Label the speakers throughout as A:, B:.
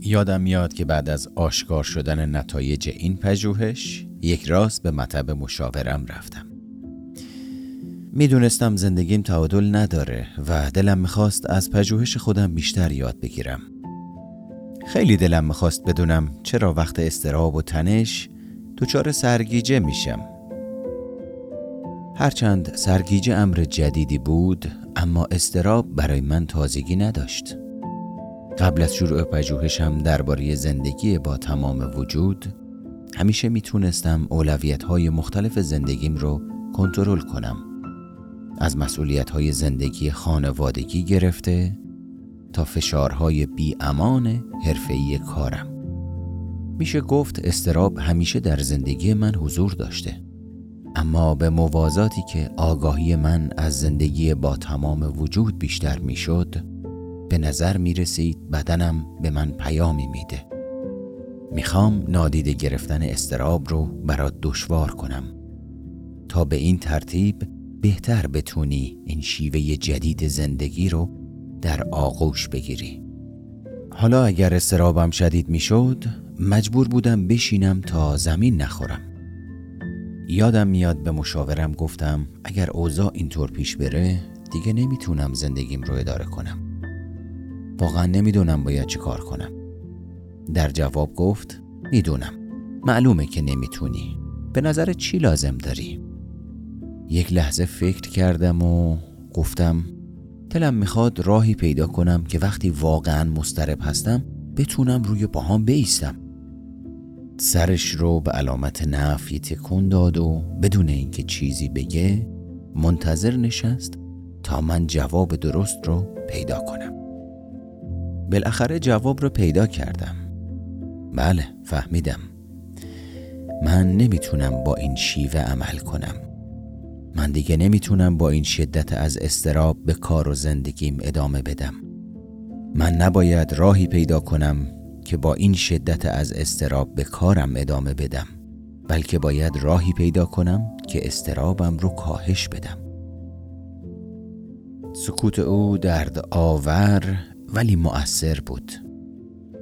A: یادم میاد که بعد از آشکار شدن نتایج این پژوهش یک راست به مطب مشاورم رفتم. می‌دونستم زندگیم تعادل نداره و دلم می‌خواست از پژوهش خودم بیشتر یاد بگیرم. خیلی دلم می‌خواست بدونم چرا وقت استراب و تنش دچار سرگیجه میشم. هرچند سرگیجه امر جدیدی بود اما استراب برای من تازگی نداشت. قبل از شروع پژوهشم درباره زندگی با تمام وجود همیشه می‌تونستم اولویت های مختلف زندگیم رو کنترل کنم. از مسئولیت های زندگی خانوادگی گرفته تا فشارهای بی امان حرفه‌ای کارم. میشه گفت استراب همیشه در زندگی من حضور داشته. اما به موازاتی که آگاهی من از زندگی با تمام وجود بیشتر می‌شد به نظر می رسید بدنم به من پیامی میده. می‌خوام نادیده گرفتن استراب رو برات دشوار کنم. تا به این ترتیب بهتر بتونی این شیوه جدید زندگی رو در آغوش بگیری. حالا اگر استرابم شدید می‌شد مجبور بودم بشینم تا زمین نخورم. یادم میاد به مشاورم گفتم اگر اوضاع اینطور پیش بره دیگه نمی‌تونم زندگیم رو اداره کنم. واقعا نمی‌دونم باید چی کار کنم. در جواب گفت می‌دونم. معلومه که نمی‌تونی. به نظر چی لازم داری؟ یک لحظه فکر کردم و گفتم دلم می‌خواد راهی پیدا کنم که وقتی واقعا مسترب هستم بتونم روی باهام بیستم. سرش رو به علامت نفی تکون داد و بدون اینکه چیزی بگه منتظر نشست تا من جواب درست رو پیدا کنم. بالاخره جواب رو پیدا کردم. بله فهمیدم. من نمی‌تونم با این شیوه عمل کنم. من دیگه نمی‌تونم با این شدت از استراب به کار و زندگیم ادامه بدم. من نباید راهی پیدا کنم که با این شدت از استراب به کارم ادامه بدم بلکه باید راهی پیدا کنم که استرابم رو کاهش بدم. سکوت او درد آور ولی مؤثر بود.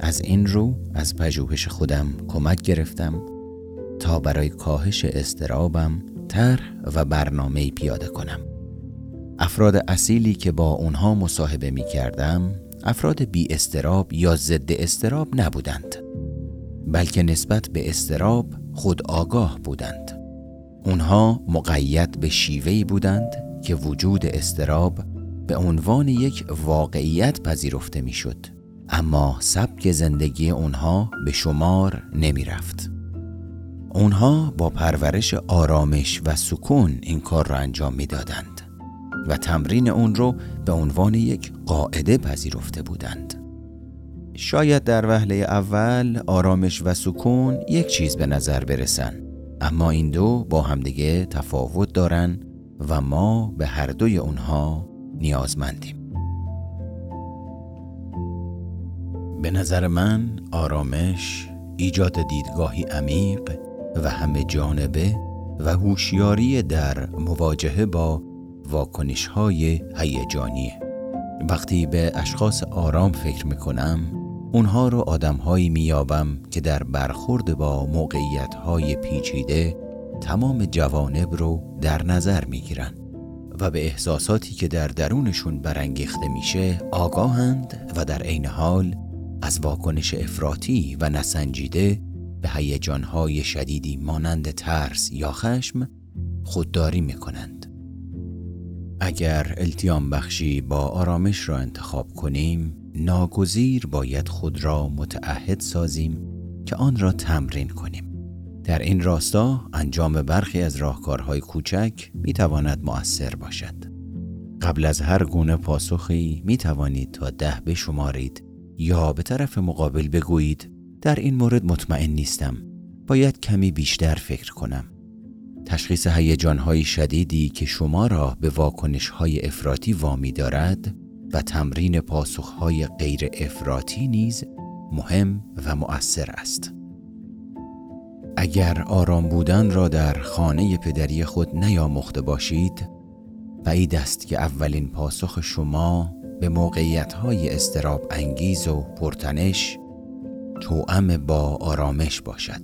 A: از این رو از پژوهش خودم کمک گرفتم تا برای کاهش استرابم طرح و برنامه پیاده کنم. افراد اصیلی که با اونها مصاحبه می کردم افراد بی استراب یا ضد استراب نبودند بلکه نسبت به استراب خود آگاه بودند. اونها مقید به شیوهی بودند که وجود استراب به عنوان یک واقعیت پذیرفته می‌شد اما سبک زندگی اونها به شمار نمی رفت. اونها با پرورش آرامش و سکون این کار را انجام می‌دادند و تمرین اون رو به عنوان یک قاعده پذیرفته بودند. شاید در وهله اول آرامش و سکون یک چیز به نظر برسن اما این دو با همدیگه تفاوت دارن و ما به هر دوی اونها نیازمندیم. به نظر من آرامش ایجاد دیدگاهی عمیق و همه جانبه و هوشیاری در مواجهه با واکنش های وقتی به اشخاص آرام فکر می‌کنم اونها رو آدمهایی میابم که در برخورد با موقعیت های پیچیده تمام جوانب رو در نظر می‌گیرن. و به احساساتی که در درونشون برانگیخته میشه آگاهند و در عین حال از واکنش افراطی و نسنجیده به هیجانهای شدیدی مانند ترس یا خشم خودداری می‌کنند. اگر التیام بخشی با آرامش را انتخاب کنیم ناگزیر باید خود را متعهد سازیم که آن را تمرین کنیم. در این راستا انجام برخی از راهکارهای کوچک می تواند مؤثر باشد. قبل از هر گونه پاسخی می توانید تا ده بشمارید یا به طرف مقابل بگویید در این مورد مطمئن نیستم. باید کمی بیشتر فکر کنم. تشخیص هیجانهای شدیدی که شما را به واکنشهای افراطی وامی دارد و تمرین پاسخهای غیر افراطی نیز مهم و مؤثر است. اگر آرام بودن را در خانه پدری خود نیاموخته باشید بعید است که اولین پاسخ شما به موقعیت های استراب انگیز و پرتنش توأم با آرامش باشد.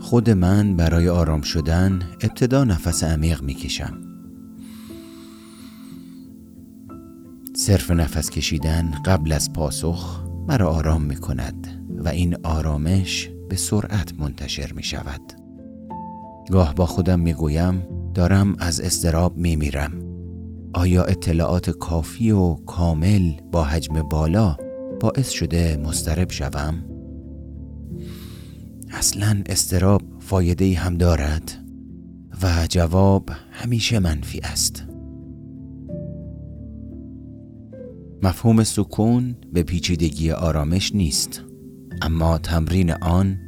A: خود من برای آرام شدن ابتدا نفس عمیق می‌کشم. صرف نفس کشیدن قبل از پاسخ مرا آرام می کند و این آرامش به سرعت منتشر می شود. گاه با خودم می گویم دارم از استراب می میرم. آیا اطلاعات کافی و کامل با حجم بالا باعث شده مسترب شوم؟ اصلا استراب فایده هم دارد و جواب همیشه منفی است. مفهوم سکون به پیچیدگی آرامش نیست. اما تمرین آن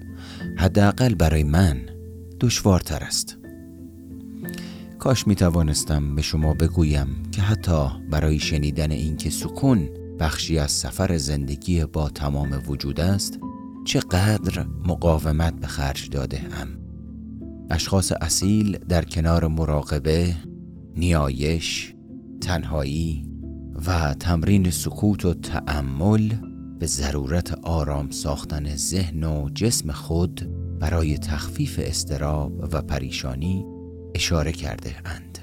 A: حداقل برای من دشوارتر است. کاش می توانستم به شما بگویم که حتی برای شنیدن اینکه سکون بخشی از سفر زندگی با تمام وجود است چقدر مقاومت به خرج داده هم اشخاص اصیل در کنار مراقبه نیایش تنهایی و تمرین سکوت و تأمل به ضرورت آرام ساختن ذهن و جسم خود برای تخفیف استراب و پریشانی اشاره کرده اند.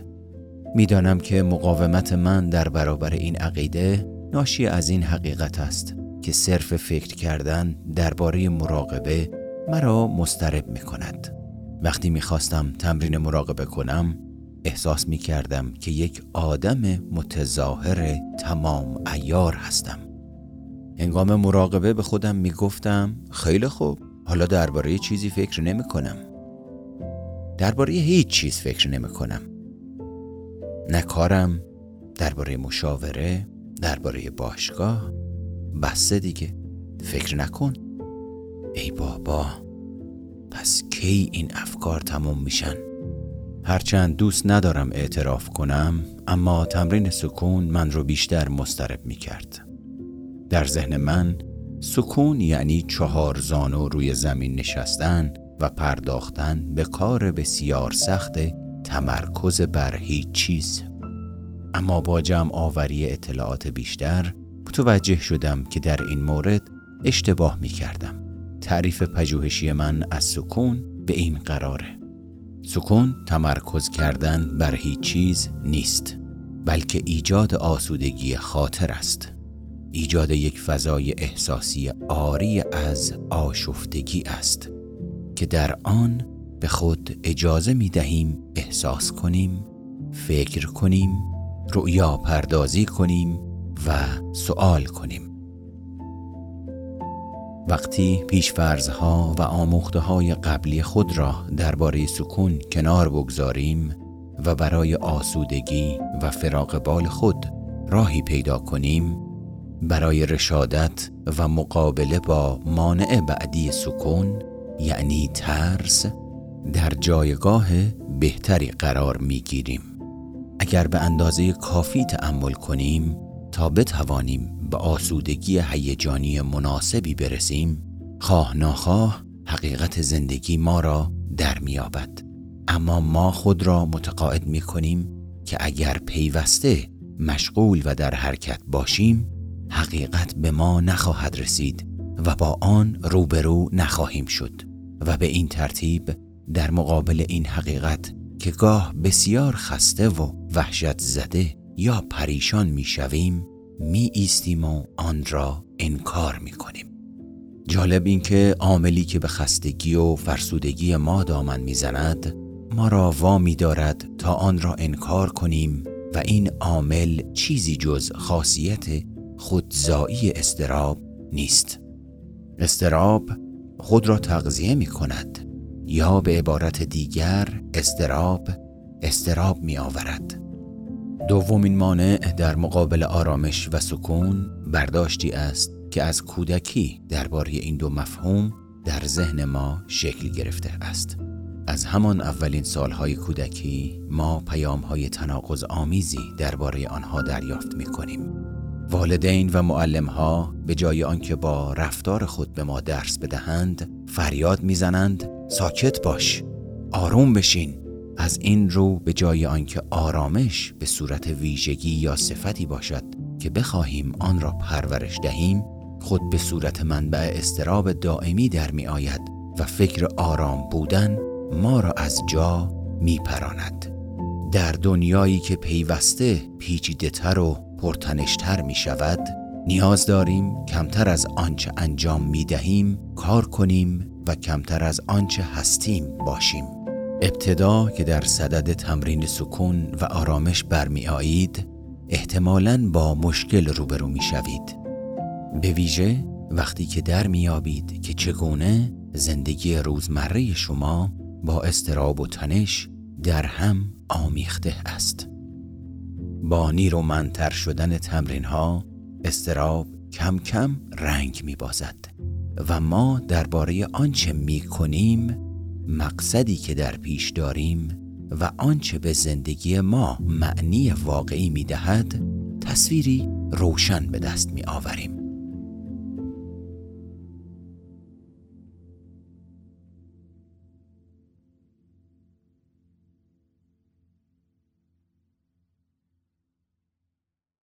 A: می‌دانم که مقاومت من در برابر این عقیده ناشی از این حقیقت است که صرف فکر کردن درباره مراقبه مرا مسترب می کند. وقتی می‌خواستم تمرین مراقبه کنم احساس می کردم که یک آدم متظاهر تمام ایار هستم انگام مراقبه به خودم می گفتم خیلی خوب حالا درباره چیزی فکر نمی کنم درباره هیچ چیز فکر نمی کنم نه کارم درباره مشاوره درباره باشگاه. بسته دیگه فکر نکن. ای بابا پس کی این افکار تموم میشن؟ هرچند دوست ندارم اعتراف کنم اما تمرین سکون من رو بیشتر مسترب می کرد. در ذهن من سکون یعنی چهار زانو روی زمین نشستن و پرداختن به کار بسیار سخت تمرکز بر هیچ چیز. اما با جمع آوری اطلاعات بیشتر متوجه شدم که در این مورد اشتباه می کردم. تعریف پژوهشی من از سکون به این قراره. سکون تمرکز کردن بر هیچ چیز نیست بلکه ایجاد آسودگی خاطر است. ایجاد یک فضای احساسی آری از آشفتگی است که در آن به خود اجازه می دهیم احساس کنیم فکر کنیم رؤیا پردازی کنیم و سوال کنیم. وقتی پیشفرزها و آموخته های قبلی خود را درباره سکون کنار بگذاریم و برای آسودگی و فراغ بال خود راهی پیدا کنیم برای رشادت و مقابله با مانع بعدی سکون یعنی ترس در جایگاه بهتری قرار می گیریم. اگر به اندازه کافی تأمل کنیم تا بتوانیم به آسودگی هیجانی مناسبی برسیم خواه ناخواه حقیقت زندگی ما را در میابد اما ما خود را متقاعد می کنیم که اگر پیوسته مشغول و در حرکت باشیم حقیقت به ما نخواهد رسید و با آن روبرو نخواهیم شد و به این ترتیب در مقابل این حقیقت که گاه بسیار خسته و وحشت زده یا پریشان می شویم می ایستیم و آن را انکار می کنیم. جالب این که عاملی که به خستگی و فرسودگی ما دامن می‌زند ما را وامی دارد تا آن را انکار کنیم و این عامل چیزی جز خاصیت خودزایی استراب نیست. استراب خود را تغذیه می کند یا به عبارت دیگر استراب استراب می آورد دومین مانع در مقابل آرامش و سکون برداشتی است که از کودکی درباره این دو مفهوم در ذهن ما شکل گرفته است. از همان اولین سالهای کودکی ما پیامهای تناقض آمیزی درباره آنها دریافت می کنیم والدین و معلمها به جای آنکه با رفتار خود به ما درس بدهند فریاد می‌زنند ساکت باش آروم بشین از این رو به جای آنکه آرامش به صورت ویژگی یا صفتی باشد که بخواهیم آن را پرورش دهیم خود به صورت منبع استراب دائمی در می آید و فکر آرام بودن ما را از جا می پراند. در دنیایی که پیوسته پیچیده تر و پرتنشتر می شود نیاز داریم کمتر از آنچه انجام می دهیم کار کنیم و کمتر از آنچه هستیم باشیم. ابتدا که در صدد تمرین سکون و آرامش برمی آیید احتمالاً با مشکل روبرو می شوید. به ویژه وقتی که در میابید که چگونه زندگی روزمره شما با استراب و تنش در هم آمیخته است. با نیرومندتر شدن تمرین ها استراب کم کم رنگ می بازد و ما درباره آنچه می کنیم مقصدی که در پیش داریم و آنچه به زندگی ما معنی واقعی می دهد تصویری روشن به دست می آوریم